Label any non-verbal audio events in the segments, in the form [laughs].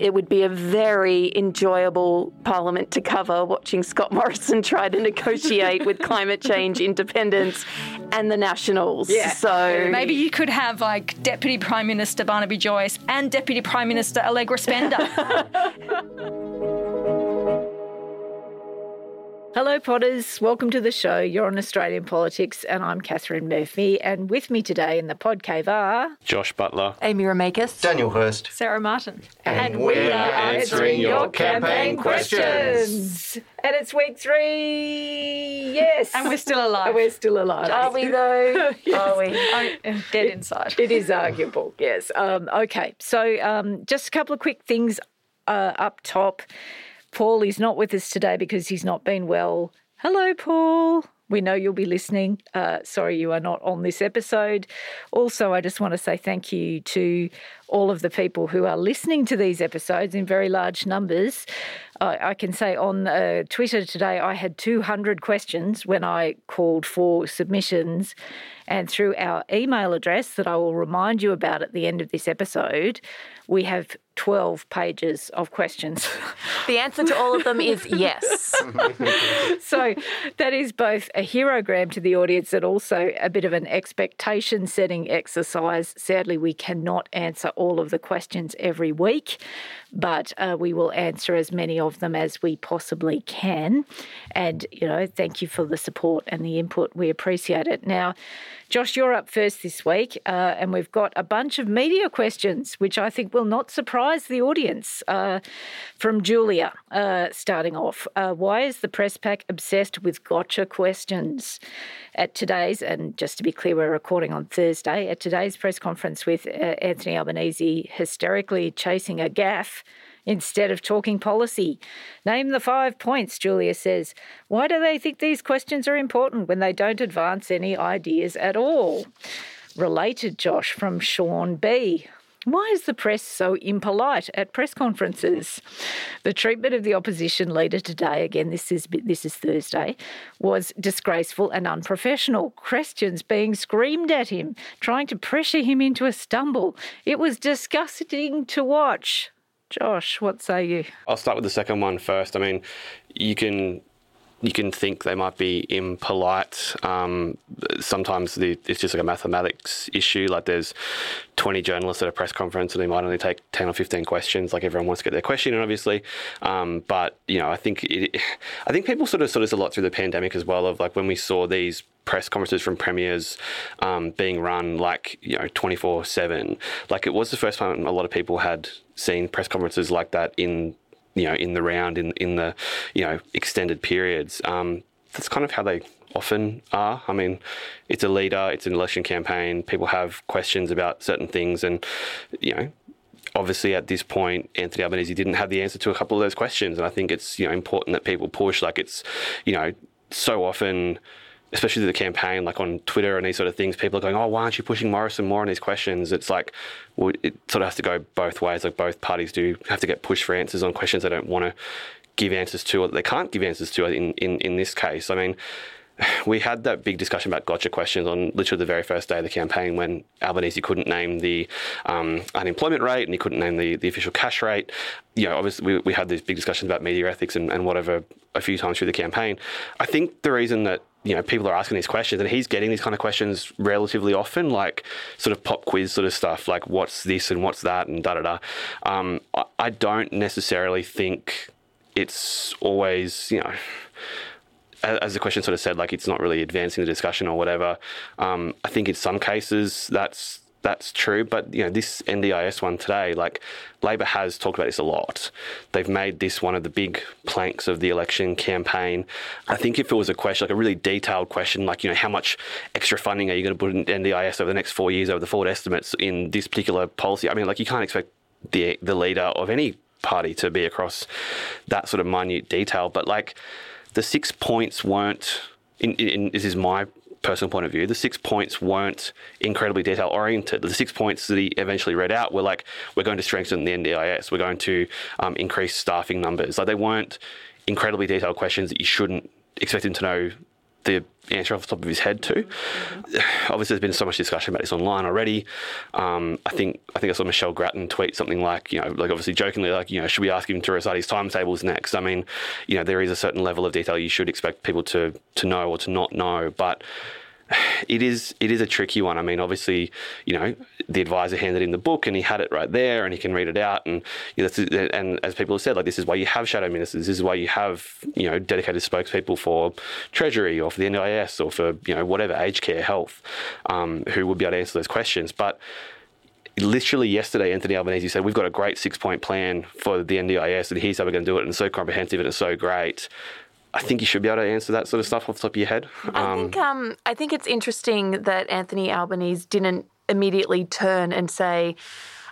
It would be a very enjoyable parliament to cover watching Scott Morrison [laughs] try to negotiate with climate change [laughs] independents and the Nationals. Yeah. So maybe you could have like Deputy Prime Minister Barnaby Joyce and Deputy Prime Minister Allegra Spender. [laughs] Hello, Podders. Welcome to the show. You're on Australian Politics, and I'm Katharine Murphy. And with me today in the pod cave are Josh Butler, Amy Remeikis, Daniel Hurst, Sarah Martin. And, and we are answering your campaign questions. And it's week three. Yes. And we're still alive. And we're still alive. Are we though? [laughs] yes. Are we? I'm dead inside. It is arguable, yes. Um, okay, so um, just a couple of quick things uh, up top. Paul is not with us today because he's not been well. Hello, Paul. We know you'll be listening. Uh, sorry you are not on this episode. Also, I just want to say thank you to all of the people who are listening to these episodes in very large numbers. Uh, I can say on uh, Twitter today, I had 200 questions when I called for submissions. And through our email address that I will remind you about at the end of this episode, we have 12 pages of questions. [laughs] The answer to all of them is yes. [laughs] so that is both a herogram to the audience and also a bit of an expectation setting exercise. Sadly, we cannot answer all of the questions every week, but uh, we will answer as many of them as we possibly can. And, you know, thank you for the support and the input. We appreciate it. Now, Josh, you're up first this week, uh, and we've got a bunch of media questions, which I think will not surprise the audience. Uh, from Julia, uh, starting off, uh, why is the press pack obsessed with gotcha questions? At today's, and just to be clear, we're recording on Thursday, at today's press conference with uh, Anthony Albanese hysterically chasing a gaffe instead of talking policy. Name the five points, Julia says. Why do they think these questions are important when they don't advance any ideas at all? Related, Josh, from Sean B. Why is the press so impolite at press conferences? The treatment of the opposition leader today, again, this is this is Thursday, was disgraceful and unprofessional. Questions being screamed at him, trying to pressure him into a stumble. It was disgusting to watch. Josh, what say you? I'll start with the second one first. I mean, you can you can think they might be impolite. Um, sometimes the, it's just like a mathematics issue. Like there's 20 journalists at a press conference and they might only take 10 or 15 questions. Like everyone wants to get their question in, obviously. Um, but you know, I think it, [laughs] I think people sort of saw this a lot through the pandemic as well. Of like when we saw these press conferences from premiers um, being run like you know 24 7 like it was the first time a lot of people had seen press conferences like that in you know in the round in in the you know extended periods. Um, that's kind of how they often are. I mean, it's a leader, it's an election campaign. People have questions about certain things, and you know. Obviously, at this point, Anthony Albanese didn't have the answer to a couple of those questions, and I think it's you know important that people push. Like it's, you know, so often especially the campaign, like on Twitter and these sort of things, people are going, "Oh, why aren't you pushing Morrison more on these questions?" It's like, well, it sort of has to go both ways. Like both parties do have to get pushed for answers on questions they don't want to give answers to, or they can't give answers to. In in in this case, I mean. [sighs] We had that big discussion about gotcha questions on literally the very first day of the campaign when Albanese couldn't name the um, unemployment rate and he couldn't name the, the official cash rate. You know, obviously, we, we had these big discussions about media ethics and, and whatever a few times through the campaign. I think the reason that you know people are asking these questions and he's getting these kind of questions relatively often like sort of pop quiz sort of stuff like what's this and what's that and da da da um, I, I don't necessarily think it's always you know as the question sort of said, like it's not really advancing the discussion or whatever. Um, I think in some cases that's that's true, but you know this NDIS one today, like Labor has talked about this a lot. They've made this one of the big planks of the election campaign. I think if it was a question, like a really detailed question, like you know how much extra funding are you going to put in NDIS over the next four years over the forward estimates in this particular policy? I mean, like you can't expect the the leader of any party to be across that sort of minute detail, but like the six points weren't. In, in, this is my personal point of view, the six points weren't incredibly detail oriented. The six points that he eventually read out were like, we're going to strengthen the NDIS, we're going to um, increase staffing numbers. Like they weren't incredibly detailed questions that you shouldn't expect him to know the answer off the top of his head to. Mm-hmm. Obviously, there's been so much discussion about this online already. Um, I think I think I saw Michelle Grattan tweet something like, you know, like obviously jokingly, like, you know, should we ask him to recite his timetables next? I mean, you know, there is a certain level of detail you should expect people to to know or to not know, but it is it is a tricky one. I mean, obviously, you know, the advisor handed him the book and he had it right there and he can read it out. And you know, and as people have said, like this is why you have shadow ministers. This is why you have you know dedicated spokespeople for Treasury or for the NDIS or for you know whatever aged care health, um, who would be able to answer those questions. But literally yesterday, Anthony Albanese said, We've got a great six point plan for the NDIS, and here's how we're going to do it. And it's so comprehensive and it's so great. I think you should be able to answer that sort of stuff off the top of your head. Um, I think um, I think it's interesting that Anthony Albanese didn't immediately turn and say,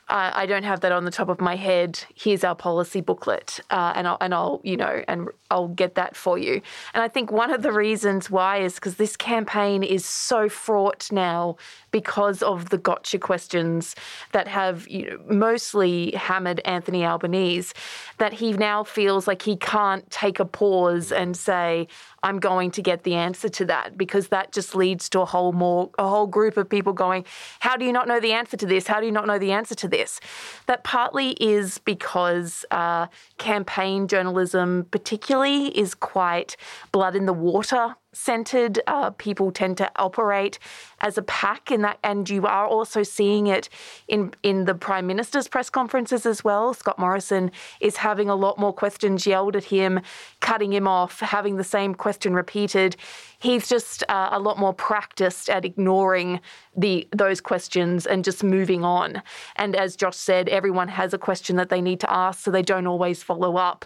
uh, I don't have that on the top of my head. Here's our policy booklet, uh, and I'll and I'll you know and I'll get that for you. And I think one of the reasons why is because this campaign is so fraught now because of the gotcha questions that have you know, mostly hammered Anthony Albanese, that he now feels like he can't take a pause and say, I'm going to get the answer to that because that just leads to a whole more a whole group of people going, How do you not know the answer to this? How do you not know the answer to this? That partly is because uh, campaign journalism, particularly, is quite blood in the water centered. Uh, people tend to operate as a pack in that, and you are also seeing it in in the prime minister's press conferences as well. Scott Morrison is having a lot more questions yelled at him, cutting him off, having the same question repeated. He's just uh, a lot more practiced at ignoring the those questions and just moving on. And as Josh said, everyone has a question that they need to ask, so they don't always follow up.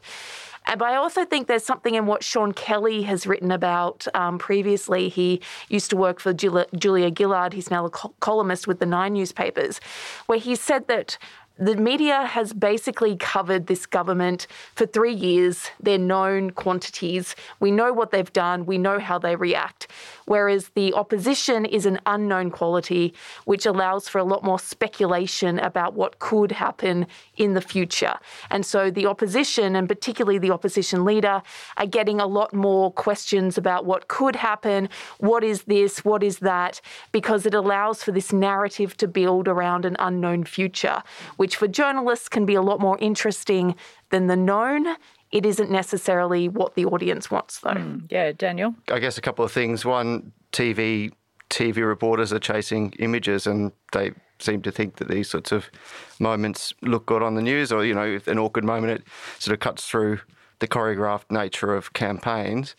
But I also think there's something in what Sean Kelly has written about um, previously. He used to work for Julia, Julia Gillard. He's now a columnist with the Nine newspapers, where he said that the media has basically covered this government for three years. They're known quantities. We know what they've done. We know how they react. Whereas the opposition is an unknown quality, which allows for a lot more speculation about what could happen in the future. And so the opposition, and particularly the opposition leader, are getting a lot more questions about what could happen, what is this, what is that, because it allows for this narrative to build around an unknown future, which for journalists can be a lot more interesting than the known. It isn't necessarily what the audience wants, though. Mm, yeah, Daniel? I guess a couple of things. One, TV TV reporters are chasing images and they seem to think that these sorts of moments look good on the news or, you know, an awkward moment, it sort of cuts through the choreographed nature of campaigns.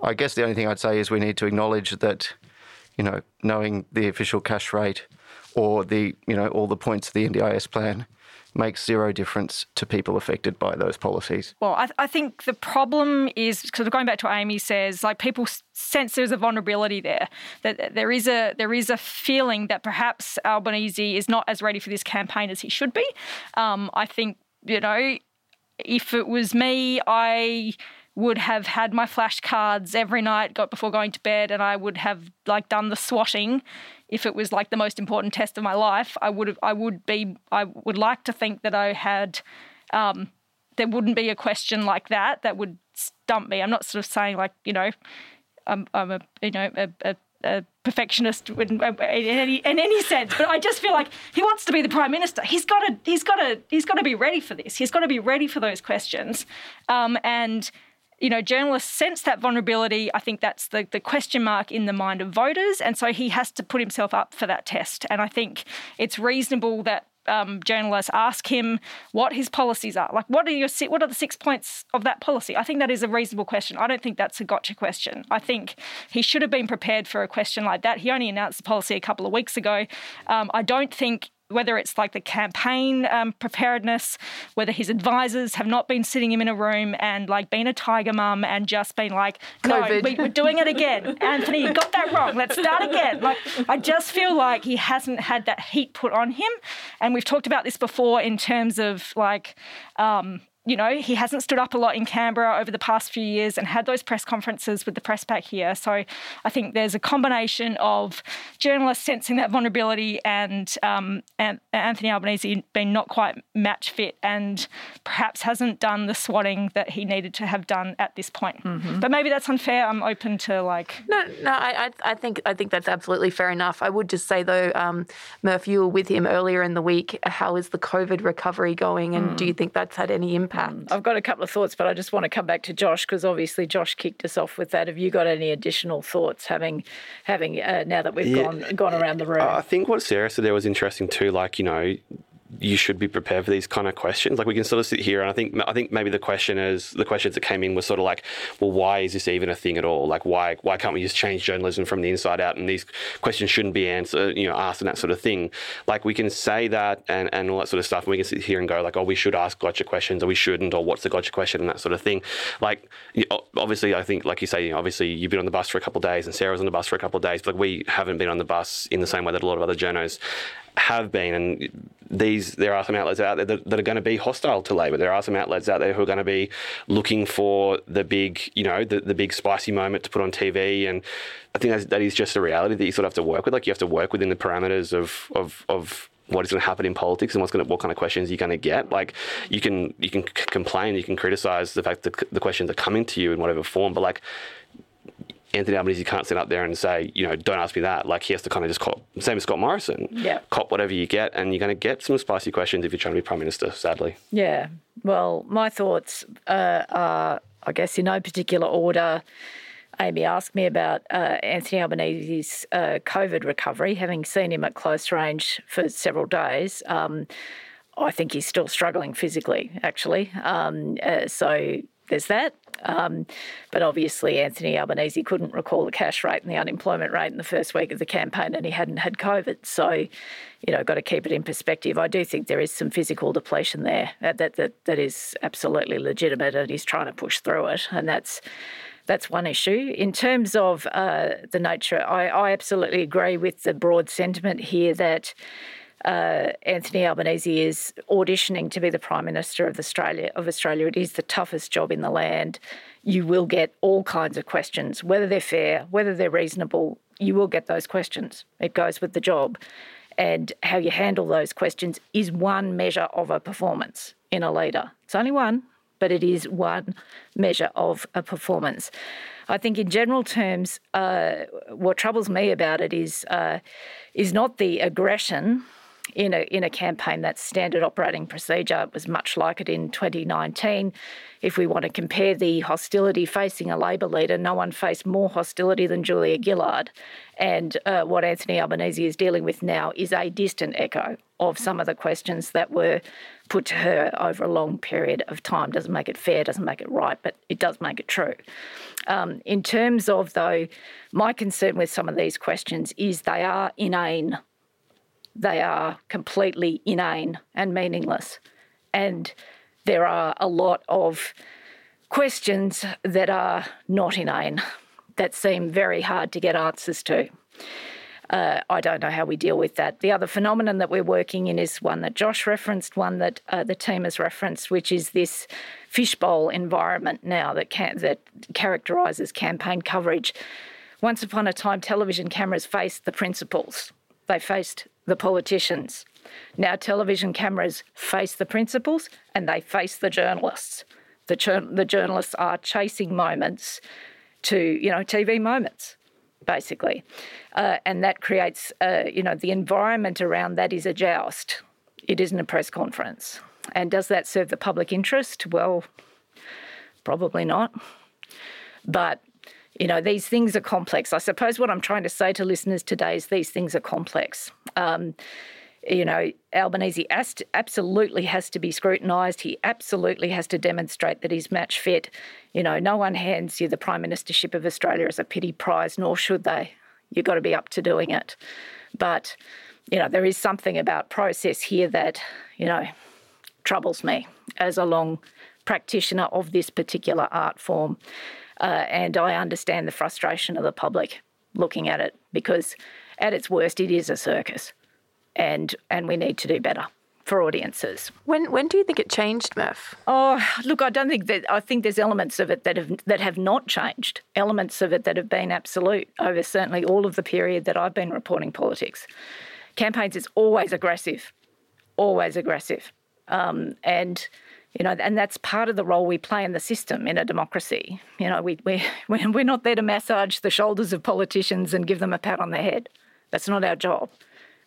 I guess the only thing I'd say is we need to acknowledge that, you know, knowing the official cash rate or the you know all the points of the NDIS plan makes zero difference to people affected by those policies. Well, I, I think the problem is because going back to what Amy says, like people sense there's a vulnerability there. That there is a there is a feeling that perhaps Albanese is not as ready for this campaign as he should be. Um, I think you know, if it was me, I would have had my flashcards every night got before going to bed and I would have like done the swatting if it was like the most important test of my life I would have I would be I would like to think that I had um, there wouldn't be a question like that that would stump me I'm not sort of saying like you know I'm, I'm a you know a, a, a perfectionist in, any in any sense, but I just feel like he wants to be the prime minister. He's got to he's got to he's got to be ready for this. He's got to be ready for those questions, um, and you know, journalists sense that vulnerability. I think that's the, the question mark in the mind of voters. And so he has to put himself up for that test. And I think it's reasonable that um, journalists ask him what his policies are. Like, what are your what are the six points of that policy? I think that is a reasonable question. I don't think that's a gotcha question. I think he should have been prepared for a question like that. He only announced the policy a couple of weeks ago. Um, I don't think whether it's like the campaign um, preparedness, whether his advisors have not been sitting him in a room and like been a tiger mum and just been like, no, we, are doing it again. [laughs] Anthony, you got that wrong. Let's start again. Like, I just feel like he hasn't had that heat put on him. And we've talked about this before in terms of like, um, you know, he hasn't stood up a lot in Canberra over the past few years and had those press conferences with the press pack here. So I think there's a combination of journalists sensing that vulnerability and, um, and Anthony Albanese being not quite match fit and perhaps hasn't done the swatting that he needed to have done at this point. Mm-hmm. But maybe that's unfair. I'm open to like. No, no, I, I think I think that's absolutely fair enough. I would just say though, um, Murph, you were with him earlier in the week. How is the COVID recovery going, and mm. do you think that's had any impact? Impact. I've got a couple of thoughts, but I just want to come back to Josh because obviously Josh kicked us off with that. Have you got any additional thoughts, having having uh, now that we've yeah. gone gone around the room? I think what Sarah said there was interesting too. Like you know, you should be prepared for these kind of questions. Like we can sort of sit here, and I think I think maybe the question is the questions that came in was sort of like, well, why is this even a thing at all? Like why why can't we just change journalism from the inside out? And these questions shouldn't be answered, you know, asked and that sort of thing. Like we can say that and and all that sort of stuff, and we can sit here and go like, oh, we should ask gotcha questions, or we shouldn't, or what's the gotcha question, and that sort of thing. Like obviously, I think like you say, obviously you've been on the bus for a couple of days, and Sarah's on the bus for a couple of days, but we haven't been on the bus in the same way that a lot of other journos have been, and these there are some outlets out there that, that, are going to be hostile to Labor. There are some outlets out there who are going to be looking for the big, you know, the, the big spicy moment to put on TV, and I think that's, that is just a reality that you sort of have to work with. Like you have to work within the parameters of of of what is going to happen in politics and what's going to, what kind of questions you're going to get. Like you can you can c- complain, you can criticize the fact that the questions are coming to you in whatever form, but like Anthony Albanese can't sit up there and say, you know, don't ask me that. Like he has to kind of just cop, same as Scott Morrison. Yeah. Cop whatever you get, and you're going to get some spicy questions if you're trying to be Prime Minister, sadly. Yeah. Well, my thoughts uh, are, I guess, in no particular order. Amy asked me about uh, Anthony Albanese's uh, COVID recovery, having seen him at close range for several days. Um, I think he's still struggling physically, actually. Um, uh, so there's that. Um, but obviously, Anthony Albanese couldn't recall the cash rate and the unemployment rate in the first week of the campaign, and he hadn't had COVID. So, you know, got to keep it in perspective. I do think there is some physical depletion there that that that, that is absolutely legitimate, and he's trying to push through it, and that's. That's one issue. In terms of uh, the nature, I, I absolutely agree with the broad sentiment here that uh, Anthony Albanese is auditioning to be the Prime Minister of Australia. Of Australia, it is the toughest job in the land. You will get all kinds of questions, whether they're fair, whether they're reasonable. You will get those questions. It goes with the job, and how you handle those questions is one measure of a performance in a leader. It's only one, but it is one measure of a performance. I think, in general terms, uh, what troubles me about it is uh, is not the aggression in a in a campaign that's standard operating procedure. It was much like it in 2019. If we want to compare the hostility facing a Labor leader, no one faced more hostility than Julia Gillard. And uh, what Anthony Albanese is dealing with now is a distant echo of some of the questions that were put to her over a long period of time. Doesn't make it fair, doesn't make it right, but it does make it true. Um, in terms of, though, my concern with some of these questions is they are inane they are completely inane and meaningless. And there are a lot of questions that are not inane, that seem very hard to get answers to. Uh, I don't know how we deal with that. The other phenomenon that we're working in is one that Josh referenced, one that uh, the team has referenced, which is this fishbowl environment now that can, that characterises campaign coverage. Once upon a time, television cameras faced the principals. They faced the politicians. Now, television cameras face the principals and they face the journalists. The, the journalists are chasing moments to, you know, TV moments, basically. Uh, and that creates, uh, you know, the environment around that is a joust. It isn't a press conference. And does that serve the public interest? Well, probably not. But you know, these things are complex. I suppose what I'm trying to say to listeners today is these things are complex. Um, you know, Albanese absolutely has to be scrutinised. He absolutely has to demonstrate that he's match fit. You know, no one hands you the Prime Ministership of Australia as a pity prize, nor should they. You've got to be up to doing it. But, you know, there is something about process here that, you know, troubles me as a long practitioner of this particular art form. Uh, and I understand the frustration of the public looking at it because, at its worst, it is a circus, and and we need to do better for audiences. When when do you think it changed, Murph? Oh, look, I don't think that. I think there's elements of it that have that have not changed. Elements of it that have been absolute over certainly all of the period that I've been reporting politics. Campaigns is always aggressive, always aggressive, um, and you know, and that's part of the role we play in the system in a democracy. You know, we, we, [laughs] we're not there to massage the shoulders of politicians and give them a pat on the head. That's not our job.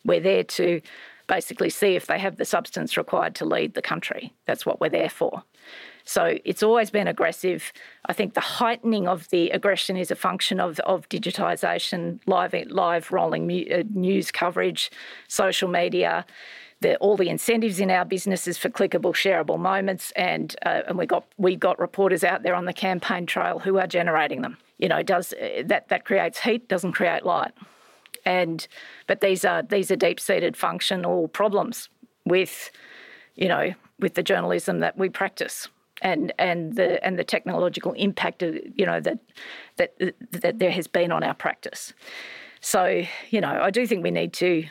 We're there to basically see if they have the substance required to lead the country. That's what we're there for. So it's always been aggressive. I think the heightening of the aggression is a function of, of digitisation, live, live rolling uh, news coverage, social media the, all the incentives in our businesses for clickable, shareable moments, and uh, and we got we got reporters out there on the campaign trail who are generating them. You know, does uh, that that creates heat? Doesn't create light. And but these are these are deep seated functional problems with, you know, with the journalism that we practice and and the and the technological impact of you know that that that there has been on our practice. So you know, I do think we need to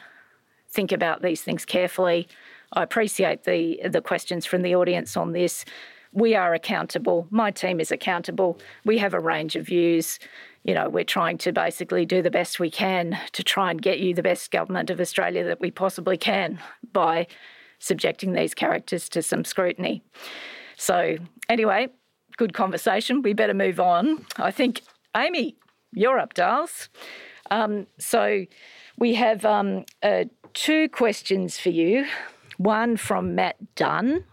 think about these things carefully. I appreciate the the questions from the audience on this. We are accountable. My team is accountable. We have a range of views. You know, we're trying to basically do the best we can to try and get you the best government of Australia that we possibly can by subjecting these characters to some scrutiny. So, anyway, good conversation. We better move on. I think, Amy, you're up, Darls. Um, so, we have um, two questions for you. One from Matt Dunn,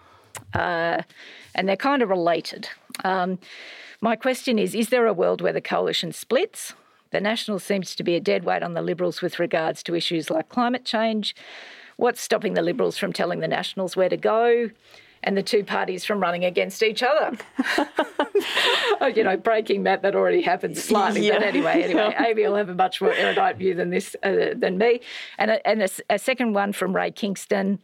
uh, and they're kind of related. Um, my question is Is there a world where the coalition splits? The Nationals seems to be a dead weight on the Liberals with regards to issues like climate change. What's stopping the Liberals from telling the Nationals where to go? And the two parties from running against each other. [laughs] you know, breaking that that already happened slightly, yeah. but anyway, anyway, Amy will have a much more erudite view than this uh, than me. And a, and a, a, second one from Ray Kingston.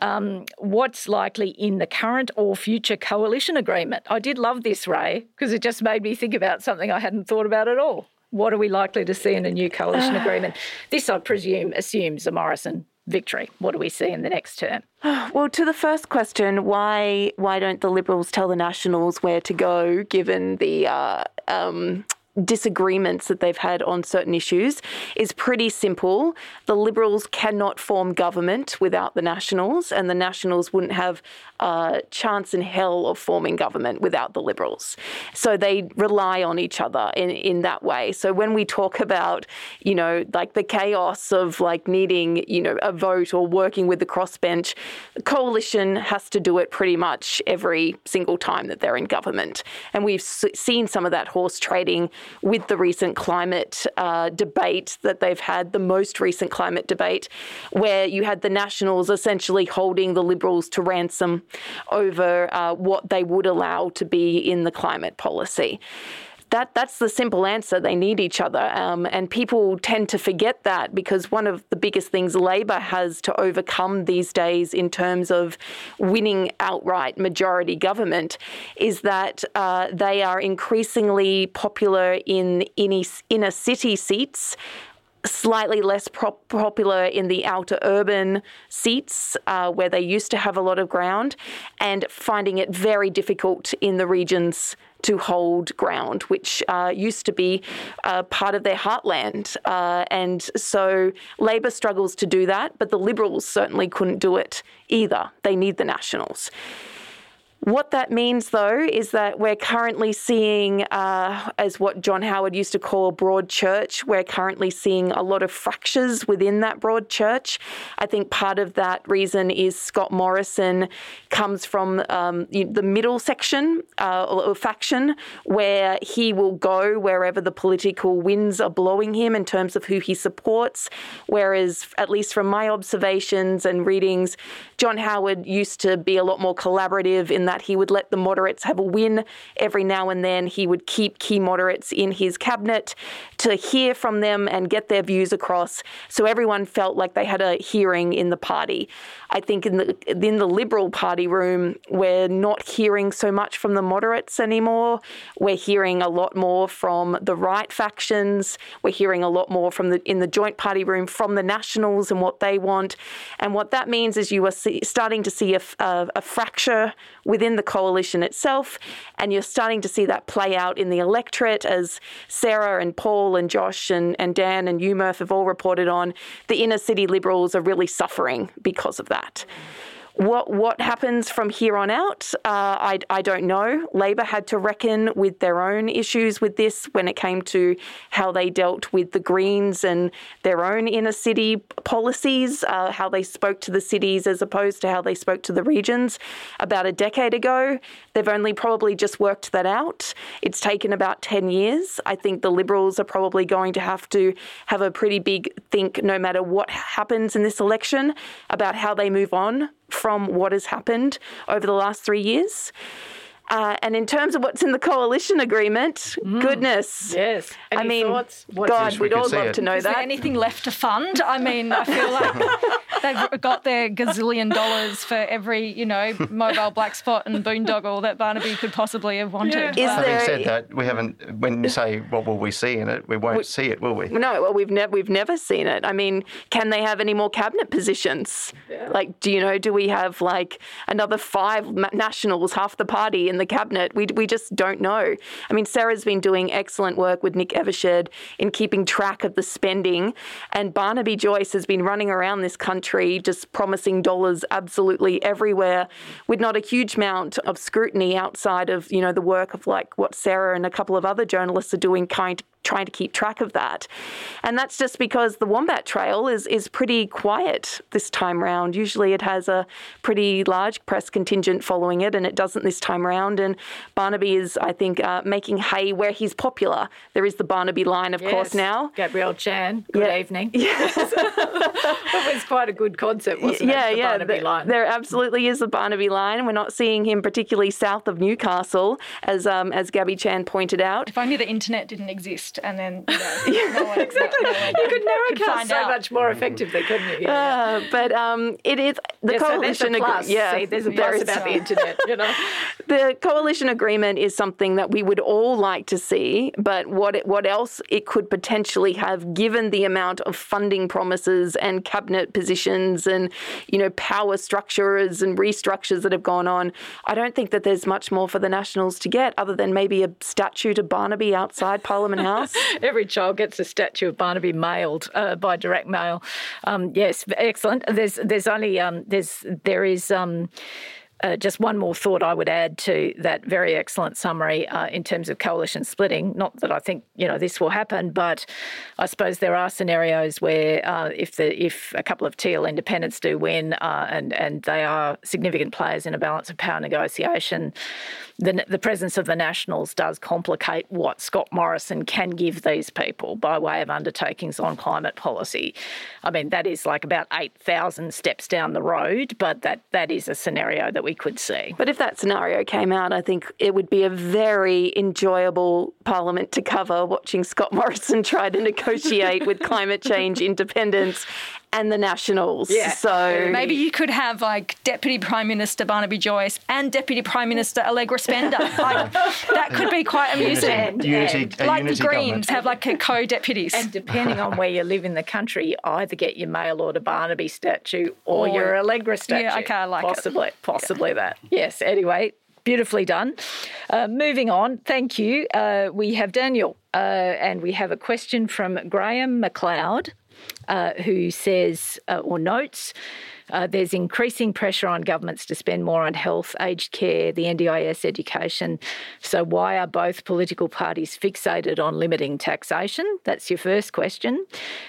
Um, what's likely in the current or future coalition agreement? I did love this, Ray, because it just made me think about something I hadn't thought about at all. What are we likely to see in a new coalition [sighs] agreement? This, I presume, assumes a Morrison victory. What do we see in the next term? [sighs] Well, to the first question, why why don't the Liberals tell the Nationals where to go, given the uh, um, disagreements that they've had on certain issues is pretty simple. The Liberals cannot form government without the Nationals, and the Nationals wouldn't have a chance in hell of forming government without the Liberals. So they rely on each other in, in that way. So when we talk about, you know, like the chaos of like needing, you know, a vote or working with the crossbench, the coalition has to do it pretty much every single time that they're in government. And we've seen some of that horse trading with the recent climate uh, debate that they've had, the most recent climate debate, where you had the Nationals essentially holding the Liberals to ransom over uh, what they would allow to be in the climate policy that that's the simple answer. They need each other, um, and people tend to forget that because one of the biggest things Labor has to overcome these days in terms of winning outright majority government is that uh, they are increasingly popular in inner city seats slightly less prop- popular in the outer urban seats uh, where they used to have a lot of ground, and finding it very difficult in the regions to hold ground, which uh, used to be uh, part of their heartland. Uh, and so Labor struggles to do that, but the Liberals certainly couldn't do it either. They need the Nationals. What that means, though, is that we're currently seeing, uh, as what John Howard used to call a broad church, we're currently seeing a lot of fractures within that broad church. I think part of that reason is Scott Morrison comes from um, the middle section uh, or faction, where he will go wherever the political winds are blowing him in terms of who he supports. Whereas, at least from my observations and readings, John Howard used to be a lot more collaborative in that that he would let the moderates have a win every now and then. He would keep key moderates in his cabinet to hear from them and get their views across so everyone felt like they had a hearing in the party. I think in the in the Liberal Party room, we're not hearing so much from the moderates anymore. We're hearing a lot more from the right factions. We're hearing a lot more from the in the joint party room from the Nationals and what they want. And what that means is you are see, starting to see a, a, a fracture within the coalition itself. And you're starting to see that play out in the electorate as Sarah and Paul and Josh and, and Dan and you, Murph, have all reported on. The inner city Liberals are really suffering because of that. What what happens from here on out, uh, I, I don't know. Labor had to reckon with their own issues with this when it came to how they dealt with the Greens and their own inner city policies, uh, how they spoke to the cities as opposed to how they spoke to the regions. About a decade ago, they've only probably just worked that out. It's taken about 10 years. I think the Liberals are probably going to have to have a pretty big think, no matter what happens in this election, about how they move on from what has happened over the last three years. Uh, and in terms of what's in the coalition agreement, mm. goodness. Yes. Any I mean, thoughts? God, we'd all love it. to know Is that. There anything left to fund? I mean, I feel like [laughs] they've got their gazillion dollars for every, you know, mobile black spot and boondoggle that Barnaby could possibly have wanted. Yeah. Is Having said that, we haven't. When you say what will we see in it, we won't we, see it, will we? No, well, we've never we've never seen it. I mean, can they have any more cabinet positions? Yeah. Like, do you know? Do we have like another five nationals, half the party in the cabinet? We we just don't know. I mean, Sarah's been doing excellent work with Nick Evershed in keeping track of the spending, and Barnaby Joyce has been running around this country just promising dollars absolutely everywhere, with not a huge amount of scrutiny outside of you know the work of like what Sarah and a couple of other journalists are doing, kind trying to keep track of that. And that's just because the Wombat Trail is, is pretty quiet this time round. Usually it has a pretty large press contingent following it, and it doesn't this time round. And Barnaby is, I think, uh, making hay where he's popular. There is the Barnaby line, of yes. course, now. Gabrielle Chan, good yeah. evening. [laughs] Yes. [laughs] it was quite a good concept, wasn't yeah, it? The yeah, Barnaby the, line. There absolutely is a Barnaby line. We're not seeing him particularly south of Newcastle, as, um, as Gabby Chan pointed out. If only the internet didn't exist and then you know, yeah, [laughs] no one, exactly. No, no you could narrowcast so out. much more effectively, couldn't you? Yeah, uh, but um, it is the yeah, coalition. So plus. yeah, See, there's a plus about the internet. You know, [laughs] the coalition agreement is something that we would all like to see, but what it, what else it could potentially have, given the amount of funding promises and cabinet positions and you know power structures and restructures that have gone on, I don't think that there's much more for the Nationals to get other than maybe a statue to Barnaby outside Parliament House. [laughs] Every child gets a statue of Barnaby mailed uh, by direct mail. Um, yes, excellent. There's there's only um, there's there is. Um, uh, just one more thought I would add to that very excellent summary uh, in terms of coalition splitting. Not that I think you know this will happen, but I suppose there are scenarios where uh, if the if a couple of Teal independents do win uh, and and they are significant players in a balance of power negotiation, the, the presence of the Nationals does complicate what Scott Morrison can give these people by way of undertakings on climate policy. I mean, that is like about 8,000 steps down the road, but that, that is a scenario that we could see. But if that scenario came out, I think it would be a very enjoyable parliament to cover watching Scott [laughs] Morrison try to negotiate with climate change independents and the Nationals. Yeah. So maybe you could have like Deputy Prime Minister Barnaby Joyce and Deputy Prime Minister Allegra Spender. [laughs] like, that could be quite amusing. Unity, unity, like unity the Greens have like a co-deputies. And depending on where you live in the country, you either get your mail order Barnaby statue or, or your Allegra statue. Yeah, okay, I like possibly, it. Possibly yeah. that. Yes. Anyway, beautifully done. Uh, moving on, thank you. Uh, we have Daniel, uh, and we have a question from Graham McLeod uh, who says uh, or notes Uh, there's increasing pressure on governments to spend more on health, aged care, the NDIS education. So, why are both political parties fixated on limiting taxation? That's your first question.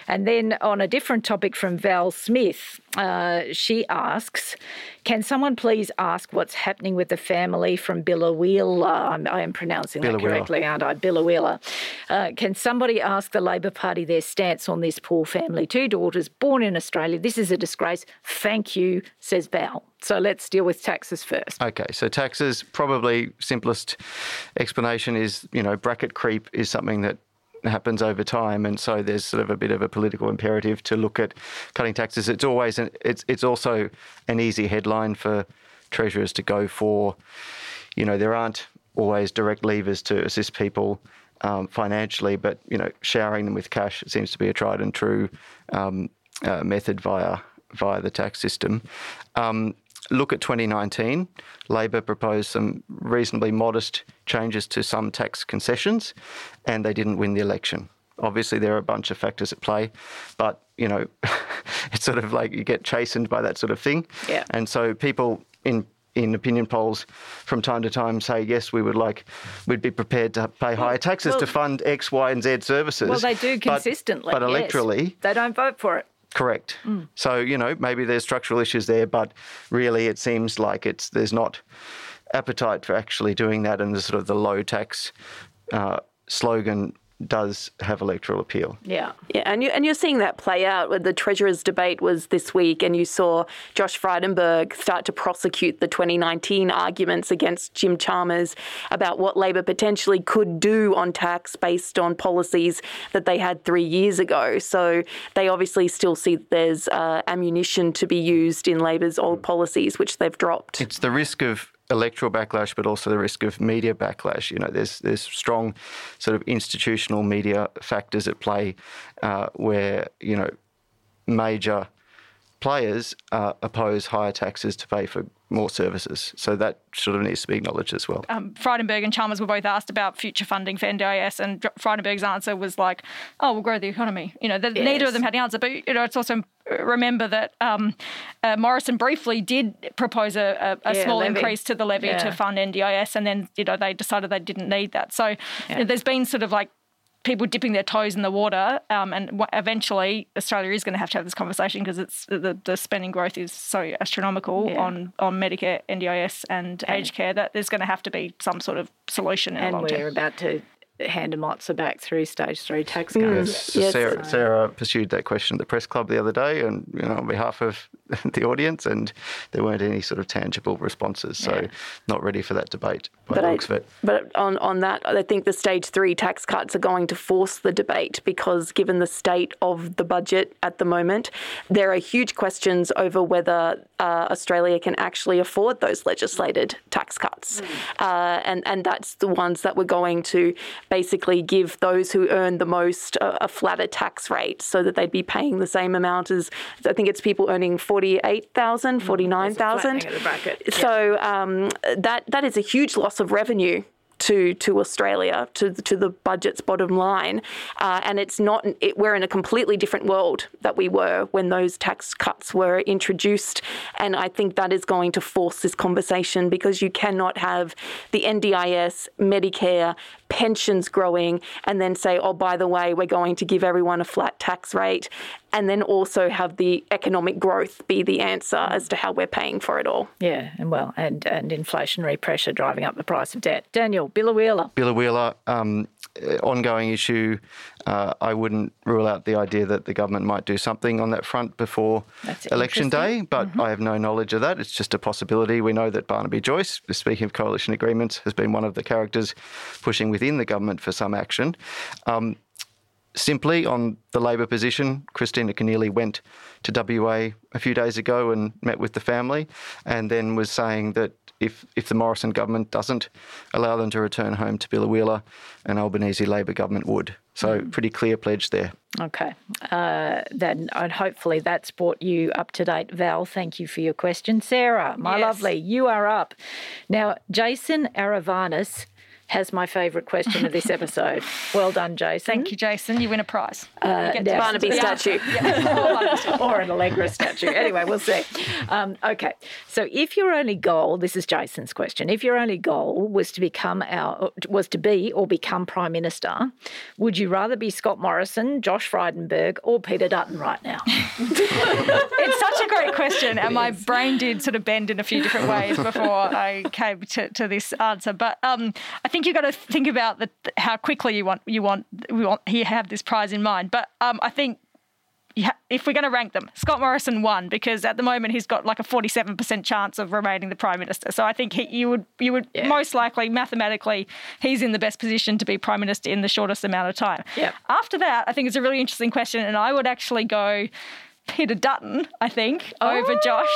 And then, on a different topic from Val Smith, uh, she asks Can someone please ask what's happening with the family from Biloela? I am pronouncing that correctly, aren't I? Biloela. Uh, can somebody ask the Labor Party their stance on this poor family? Two daughters born in Australia. This is a disgrace. Thank you, says Val. So let's deal with taxes first. Okay, so taxes, probably simplest explanation is, you know, bracket creep is something that happens over time, and so there's sort of a bit of a political imperative to look at cutting taxes. It's always an, it's it's also an easy headline for treasurers to go for. You know, there aren't always direct levers to assist people um, financially, but you know, showering them with cash seems to be a tried and true um, uh, method via via the tax system. Um, look at 2019. Labor proposed some reasonably modest changes to some tax concessions, and they didn't win the election. Obviously, there are a bunch of factors at play, but you know, [laughs] it's sort of like you get chastened by that sort of thing. Yeah. And so people in in opinion polls from time to time say yes we would like we'd be prepared to pay higher taxes well, to fund x y and z services well they do consistently but, but electorally yes. they don't vote for it Correct. Mm. So you know maybe there's structural issues there, but really it seems like it's there's not appetite for actually doing that, and the sort of the low tax uh, slogan does have electoral appeal. Yeah. Yeah, and you and you're seeing that play out when the treasurer's debate was this week and you saw Josh Frydenberg start to prosecute the 2019 arguments against Jim Chalmers about what Labor potentially could do on tax based on policies that they had 3 years ago. So they obviously still see there's uh, ammunition to be used in Labor's old policies which they've dropped. It's the risk of electoral backlash, but also the risk of media backlash. You know, there's there's strong sort of institutional media factors at play uh, where you know major players uh, oppose higher taxes to pay for more services. So that sort of needs to be acknowledged as well. Um, Frydenberg and Chalmers were both asked about future funding for NDIS, and Frydenberg's answer was like, "Oh, we'll grow the economy." You know, the, yes. neither of them had the answer, but you know, it's also remember that um, uh, Morrison briefly did propose a, a, a yeah, small levy. increase to the levy yeah. to fund NDIS, and then you know they decided they didn't need that. So yeah. you know, there's been sort of like people dipping their toes in the water, um, and eventually Australia is going to have to have this conversation because it's the, the spending growth is so astronomical yeah. on on Medicare, NDIS, and, and aged care that there's going to have to be some sort of solution. and we're term. about to hand a Motza back through stage three tax cuts. Yes. yes. Sarah, Sarah, pursued that question at the press club the other day, and you know, on behalf of [laughs] the audience, and there weren't any sort of tangible responses. So, yeah. not ready for that debate by but I, But on, on that, I think the stage three tax cuts are going to force the debate because, given the state of the budget at the moment, there are huge questions over whether uh, Australia can actually afford those legislated tax cuts, mm. uh, and and that's the ones that we're going to basically give those who earn the most a, a, flatter tax rate so that they'd be paying the same amount as I think it's people earning 48,000, mm, 49,000. So um, that that is a huge loss of revenue to to Australia, to to the budget's bottom line, uh, and it's not. It, we're in a completely different world that we were when those tax cuts were introduced, and I think that is going to force this conversation because you cannot have the NDIS, Medicare, pensions growing, and then say, oh, by the way, we're going to give everyone a flat tax rate, and then also have the economic growth be the answer as to how we're paying for it all. Yeah, and well, and, and inflationary pressure driving up the price of debt. Daniel, Biloela. Biloela, um, ongoing issue. Uh, I wouldn't rule out the idea that the government might do something on that front before That's election day, but mm-hmm. I have no knowledge of that. It's just a possibility. We know that Barnaby Joyce, speaking of coalition agreements, has been one of the characters pushing within the government for some action. Um, simply on the Labor position, Kristina Keneally went to WA a few days ago and met with the family, and then was saying that if if the Morrison government doesn't allow them to return home to Biloela, an Albanese Labor government would. So mm. pretty clear pledge there. Okay, uh, then and hopefully that's brought you up to date, Val. Thank you for your question, Sarah. My yes. lovely, you are up now. Jason Aravanis has my favourite question of this episode. [laughs] well done, Jason. Thank you, Jason. You win a prize. Uh, you now- [laughs] Barnaby statue. or an Allegra statue. Anyway, we'll see. Um, okay, so if your only goal, this is Jason's question, if your only goal was to become our, was to be or become prime minister, would you rather be Scott Morrison, Josh Frydenberg, or Peter Dutton right now? [laughs] it's such a great question, and my brain did sort of bend in a few different ways before I came to, to this answer. But um, I think you've got to think about the, how quickly you want you want we want you have this prize in mind. But um, I think ha- if we're going to rank them, Scott Morrison won because at the moment he's got like a forty-seven percent chance of remaining the prime minister. So I think he, you would you would Yeah. most likely mathematically he's in the best position to be prime minister in the shortest amount of time. Yep. After that, I think it's a really interesting question, and I would actually go. Peter Dutton, I think, over Josh,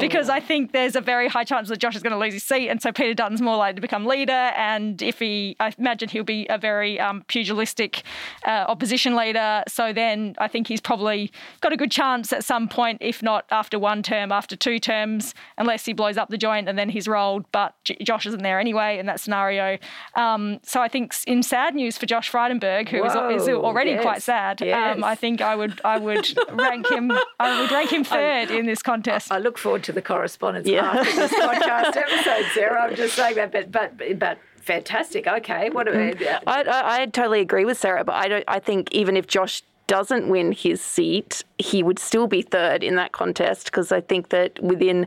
because I think there's a very high chance that Josh is going to lose his seat, and so Peter Dutton's more likely to become leader. And if he, I imagine he'll be a very um, pugilistic uh, opposition leader. So then I think he's probably got a good chance at some point, if not after one term, after two terms, unless he blows up the joint and then he's rolled. But J- Josh isn't there anyway in that scenario. Um, so I think in sad news for Josh Frydenberg, who is, is already yes, quite sad. yes. Um, I think I would I would [laughs] rank him I would rank him third in this contest. I look forward to the correspondence Yeah. after this [laughs] podcast episode, Sarah. I'm just saying that, but but but fantastic. Okay, what about mm. I, I, I totally agree with Sarah, but I don't. I think even if Josh doesn't win his seat, he would still be third in that contest because I think that within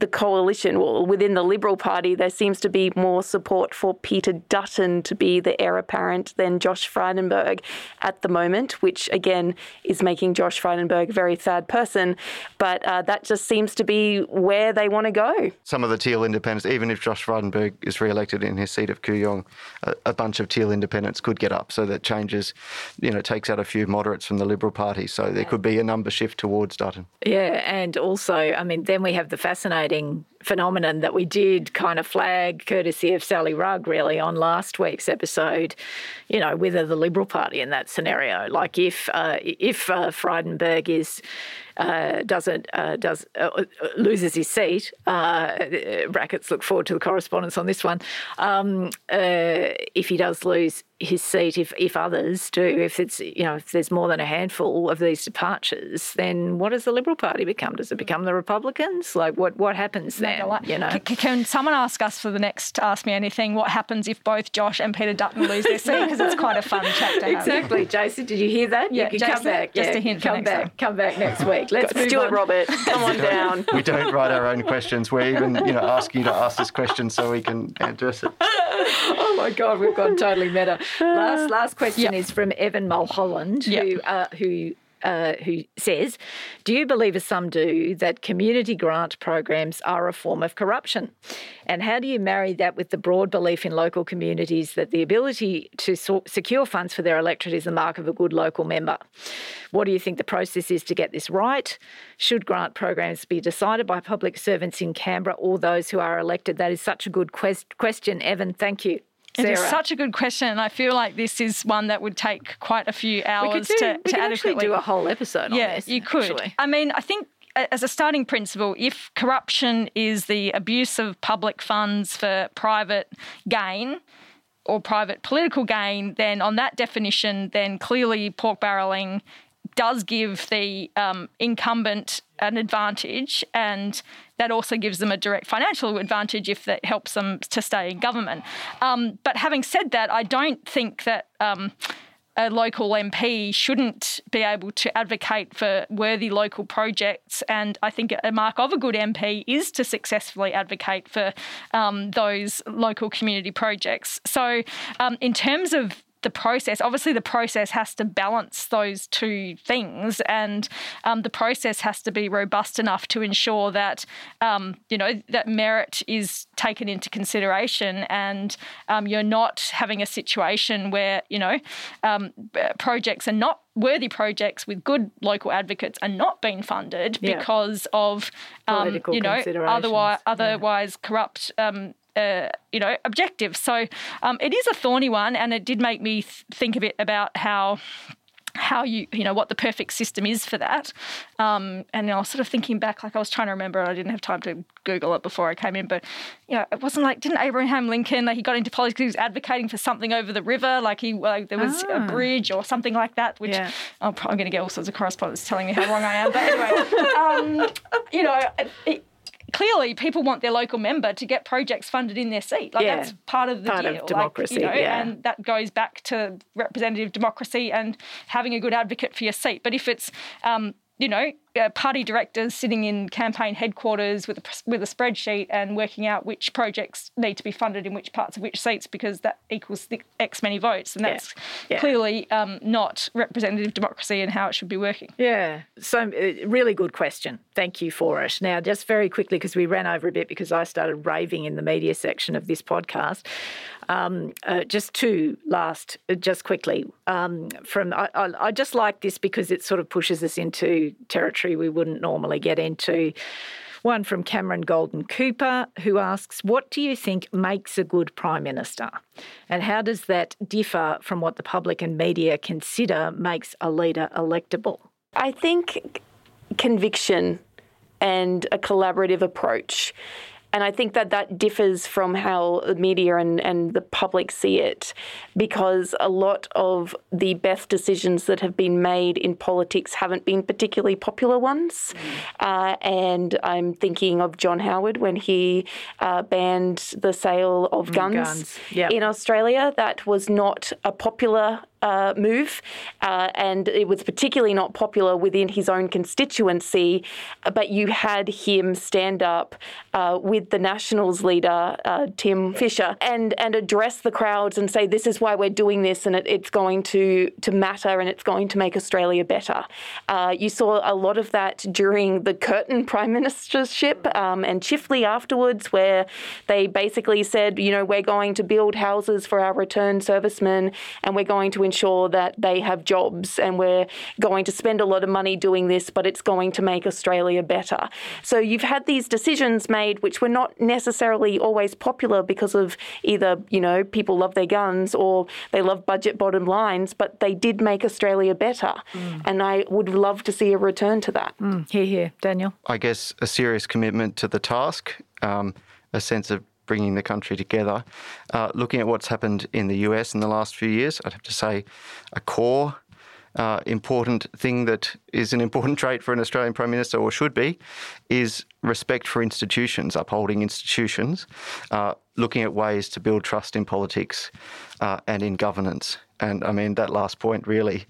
the coalition, well, within the Liberal Party, there seems to be more support for Peter Dutton to be the heir apparent than Josh Frydenberg at the moment, which again is making Josh Frydenberg a very sad person. But uh, that just seems to be where they want to go. Some of the Teal independents, even if Josh Frydenberg is re-elected in his seat of Kooyong, a, a bunch of Teal independents could get up. So that changes, you know, takes out a few moderates from the Liberal Party. So there could be a number shift towards Dutton. Yeah, and also, I mean, then we have the fascinating deciding phenomenon that we did kind of flag, courtesy of Sally Rugg, really, on last week's episode. You know, whether the Liberal Party in that scenario, like if uh, if uh, Frydenberg is uh, doesn't uh, does uh, uh, loses his seat. Uh, brackets look forward to the correspondence on this one. Um, uh, if he does lose his seat, if if others do, if it's you know if there's more than a handful of these departures, then what does the Liberal Party become? Does it become the Republicans? Like what what happens then? You know. C- can someone ask us for the next Ask Me Anything what happens if both Josh and Peter Dutton lose their seat? Because it's quite a fun chat to. Exactly, Jason. Did you hear that? Yeah, you can come back. just yeah, a hint Come next back. time. Come back next week. Let's move Stuart on. Robert, come on [laughs] down. We don't write our own questions. We're even, you know, asking you to ask this question so we can address it. Oh my God, we've gone totally meta. Last last question Yep. is from Evan Mulholland, who uh, who. Uh, who says, Do you believe, as some do, that community grant programs are a form of corruption? And how do you marry that with the broad belief in local communities that the ability to so- secure funds for their electorate is the mark of a good local member? What do you think the process is to get this right? Should grant programs be decided by public servants in Canberra or those who are elected? That is such a good quest- question, Evan. Thank you. It is such a good question, and I feel like this is one that would take quite a few hours do, to, we to adequately do a whole episode on yeah, this. you could. actually. I mean, I think as a starting principle, if corruption is the abuse of public funds for private gain or private political gain, then on that definition, then clearly pork barreling does give the um, incumbent an advantage and that also gives them a direct financial advantage if that helps them to stay in government. Um, but having said that, I don't think that um, a local MP shouldn't be able to advocate for worthy local projects. And I think a mark of a good MP is to successfully advocate for um, those local community projects. So, um, in terms of the process. Obviously, the process has to balance those two things, and um, the process has to be robust enough to ensure that um, you know that merit is taken into consideration, and um, you're not having a situation where you know um, projects are not worthy projects with good local advocates are not being funded Yeah. because of um, you know considerations, otherwise yeah. otherwise corrupt um, uh, you know, objective. So um, it is a thorny one, and it did make me th- think a bit about how. how you you know what the perfect system is for that um, and I was sort of thinking back like I was trying to remember I didn't have time to google it before I came in but you know it wasn't like didn't Abraham Lincoln like he got into politics he was advocating for something over the river like he like there was ah. a bridge or something like that which yeah. I'm probably going to get all sorts of correspondence telling me how wrong I am but anyway [laughs] um, you know it, clearly people want their local member to get projects funded in their seat. Like yeah. that's part of the part deal. Of democracy, like, you know, yeah. and that goes back to representative democracy and having a good advocate for your seat. But if it's um, you know, uh, party directors sitting in campaign headquarters with a, with a spreadsheet and working out which projects need to be funded in which parts of which seats because that equals X many votes. And that's yeah. Yeah. clearly um, not representative democracy and how it should be working. Yeah. So, uh, really good question. Thank you for it. Now, just very quickly, because we ran over a bit because I started raving in the media section of this podcast. Um, uh, just two last, uh, just quickly. Um, from I, I, I, just like this because it sort of pushes us into territory we wouldn't normally get into. One from Cameron Golden Cooper, who asks, What do you think makes a good Prime Minister? And how does that differ from what the public and media consider makes a leader electable? I think conviction and a collaborative approach. And I think that that differs from how the media and, and the public see it because a lot of the best decisions that have been made in politics haven't been particularly popular ones. Mm. Uh, and I'm thinking of John Howard when he uh, banned the sale of mm, guns, guns. Yep. in Australia. That was not a popular uh, move, uh, and it was particularly not popular within his own constituency. But you had him stand up uh, with the Nationals leader uh, Tim Fischer and and address the crowds and say, "This is why we're doing this, and it, it's going to to matter, and it's going to make Australia better." Uh, you saw a lot of that during the Curtin prime ministership um, and Chifley afterwards, where they basically said, "You know, we're going to build houses for our returned servicemen, and we're going to ensure that they have jobs and we're going to spend a lot of money doing this, but it's going to make Australia better. So you've had these decisions made which were not necessarily always popular because of either, you know, people love their guns or they love budget bottom lines, but they did make Australia better. Mm. And I would love to see a return to that. Mm. Hear, hear, Daniel. I guess a serious commitment to the task, um, a sense of bringing the country together. Uh, looking at what's happened in the US in the last few years, I'd have to say a core uh, important thing that is an important [laughs] trait for an Australian Prime Minister, or should be, is respect for institutions, upholding institutions, uh, looking at ways to build trust in politics uh, and in governance. And I mean, that last point really,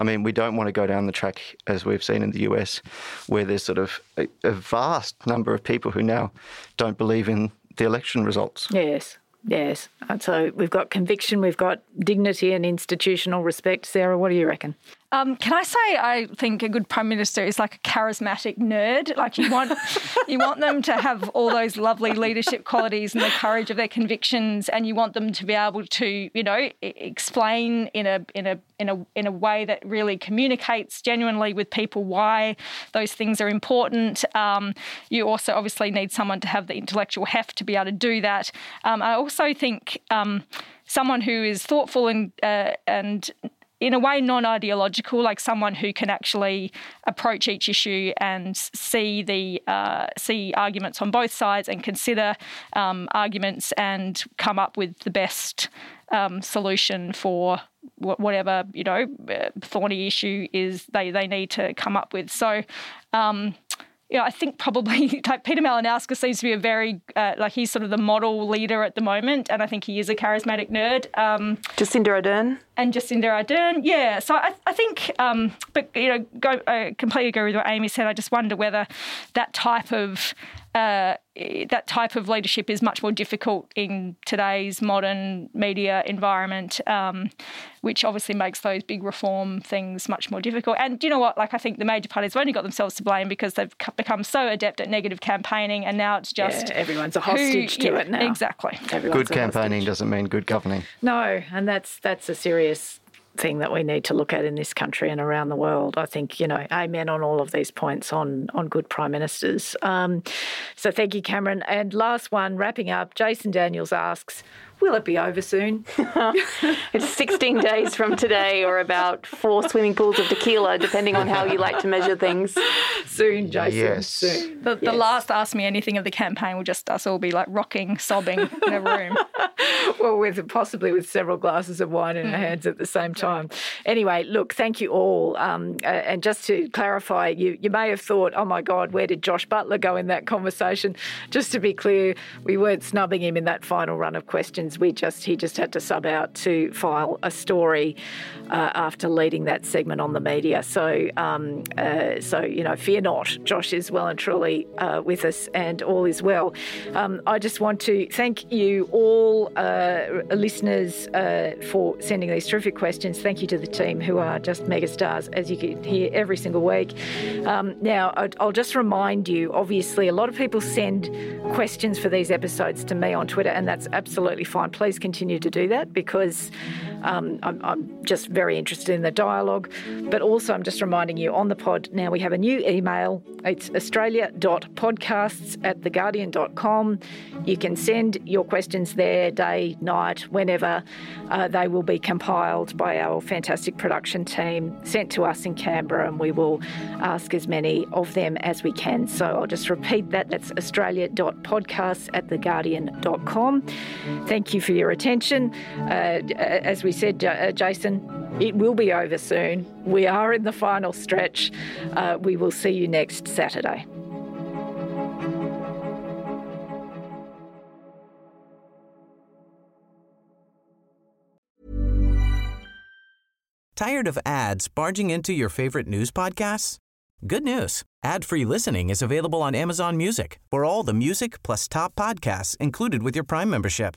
I mean, we don't want to go down the track as we've seen in the US, where there's sort of a, a vast number of people who now don't believe in the election results. Yes. Yes. So we've got conviction, we've got dignity and institutional respect. Sarah, what do you reckon? Um, can I say I think a good prime minister is like a charismatic nerd. Like you want you want them to have all those lovely leadership qualities and the courage of their convictions, and you want them to be able to, you know, explain in a in a in a in a way that really communicates genuinely with people why those things are important. Um, you also obviously need someone to have the intellectual heft to be able to do that. Um, I also think. Um, someone who is thoughtful and uh, and in a way non-ideological, like someone who can actually approach each issue and see the uh, see arguments on both sides and consider um, arguments and come up with the best um, solution for whatever you know uh, thorny issue is they they need to come up with. So. Um, you know, I think probably [laughs] like Peter Malinauskas seems to be a very uh, like he's sort of the model leader at the moment, and I think he is a charismatic nerd. Um, Jacinda Ardern and Jacinda Ardern, yeah. So I, I think, um, but you know, go, I completely agree with what Amy said. I just wonder whether that type of uh, that type of leadership is much more difficult in today's modern media environment, um, which obviously makes those big reform things much more difficult. And you know what? Like, I think the major parties have only got themselves to blame because they've become so adept at negative campaigning, and now it's just yeah, everyone's a hostage who, to yeah, it now. Exactly. Everyone's good campaigning doesn't mean good governing. No, and that's that's a serious thing that we need to look at in this country and around the world. I think, you know, amen on all of these points on, on good prime ministers. Um, so thank you, Cameron. And last one, wrapping up, Jason Daniels asks, Will it be over soon? [laughs] it's 16 days from today, or about four swimming pools of tequila, depending on how you like to measure things. Soon, Jason. Yes. Soon. The, the Yes. last Ask Me Anything of the campaign will just us all be like rocking, sobbing in a room. [laughs] well, with possibly with several glasses of wine in our hands at the same time. Anyway, look, thank you all. Um, uh, and just to clarify, you you may have thought, oh my God, where did Josh Butler go in that conversation? Just to be clear, we weren't snubbing him in that final run of questions. We just he just had to sub out to file a story uh, after leading that segment on the media. So um, uh, so you know, fear not. Josh is well and truly uh, with us, and all is well. Um, I just want to thank you all, uh, listeners, uh, for sending these terrific questions. Thank you to the team who are just megastars, as you can hear every single week. Um, now, I'll just remind you obviously, a lot of people send questions for these episodes to me on Twitter, and that's absolutely fine. Please continue to do that because um, I'm, I'm just very interested in the dialogue. But also, I'm just reminding you on the pod now we have a new email. It's australia.podcasts at theguardian.com. You can send your questions there day, night, whenever. Uh, they will be compiled by our fantastic production team, sent to us in Canberra, and we will ask as many of them as we can. So I'll just repeat that. That's australia.podcasts at theguardian.com. Thank you for your attention. Uh, as we said, J- uh, Jason, it will be over soon. We are in the final stretch. Uh, we will see you next Saturday. Tired of ads barging into your favorite news podcasts? Good news. Ad-free listening is available on Amazon Music for all the music plus top podcasts included with your Prime membership.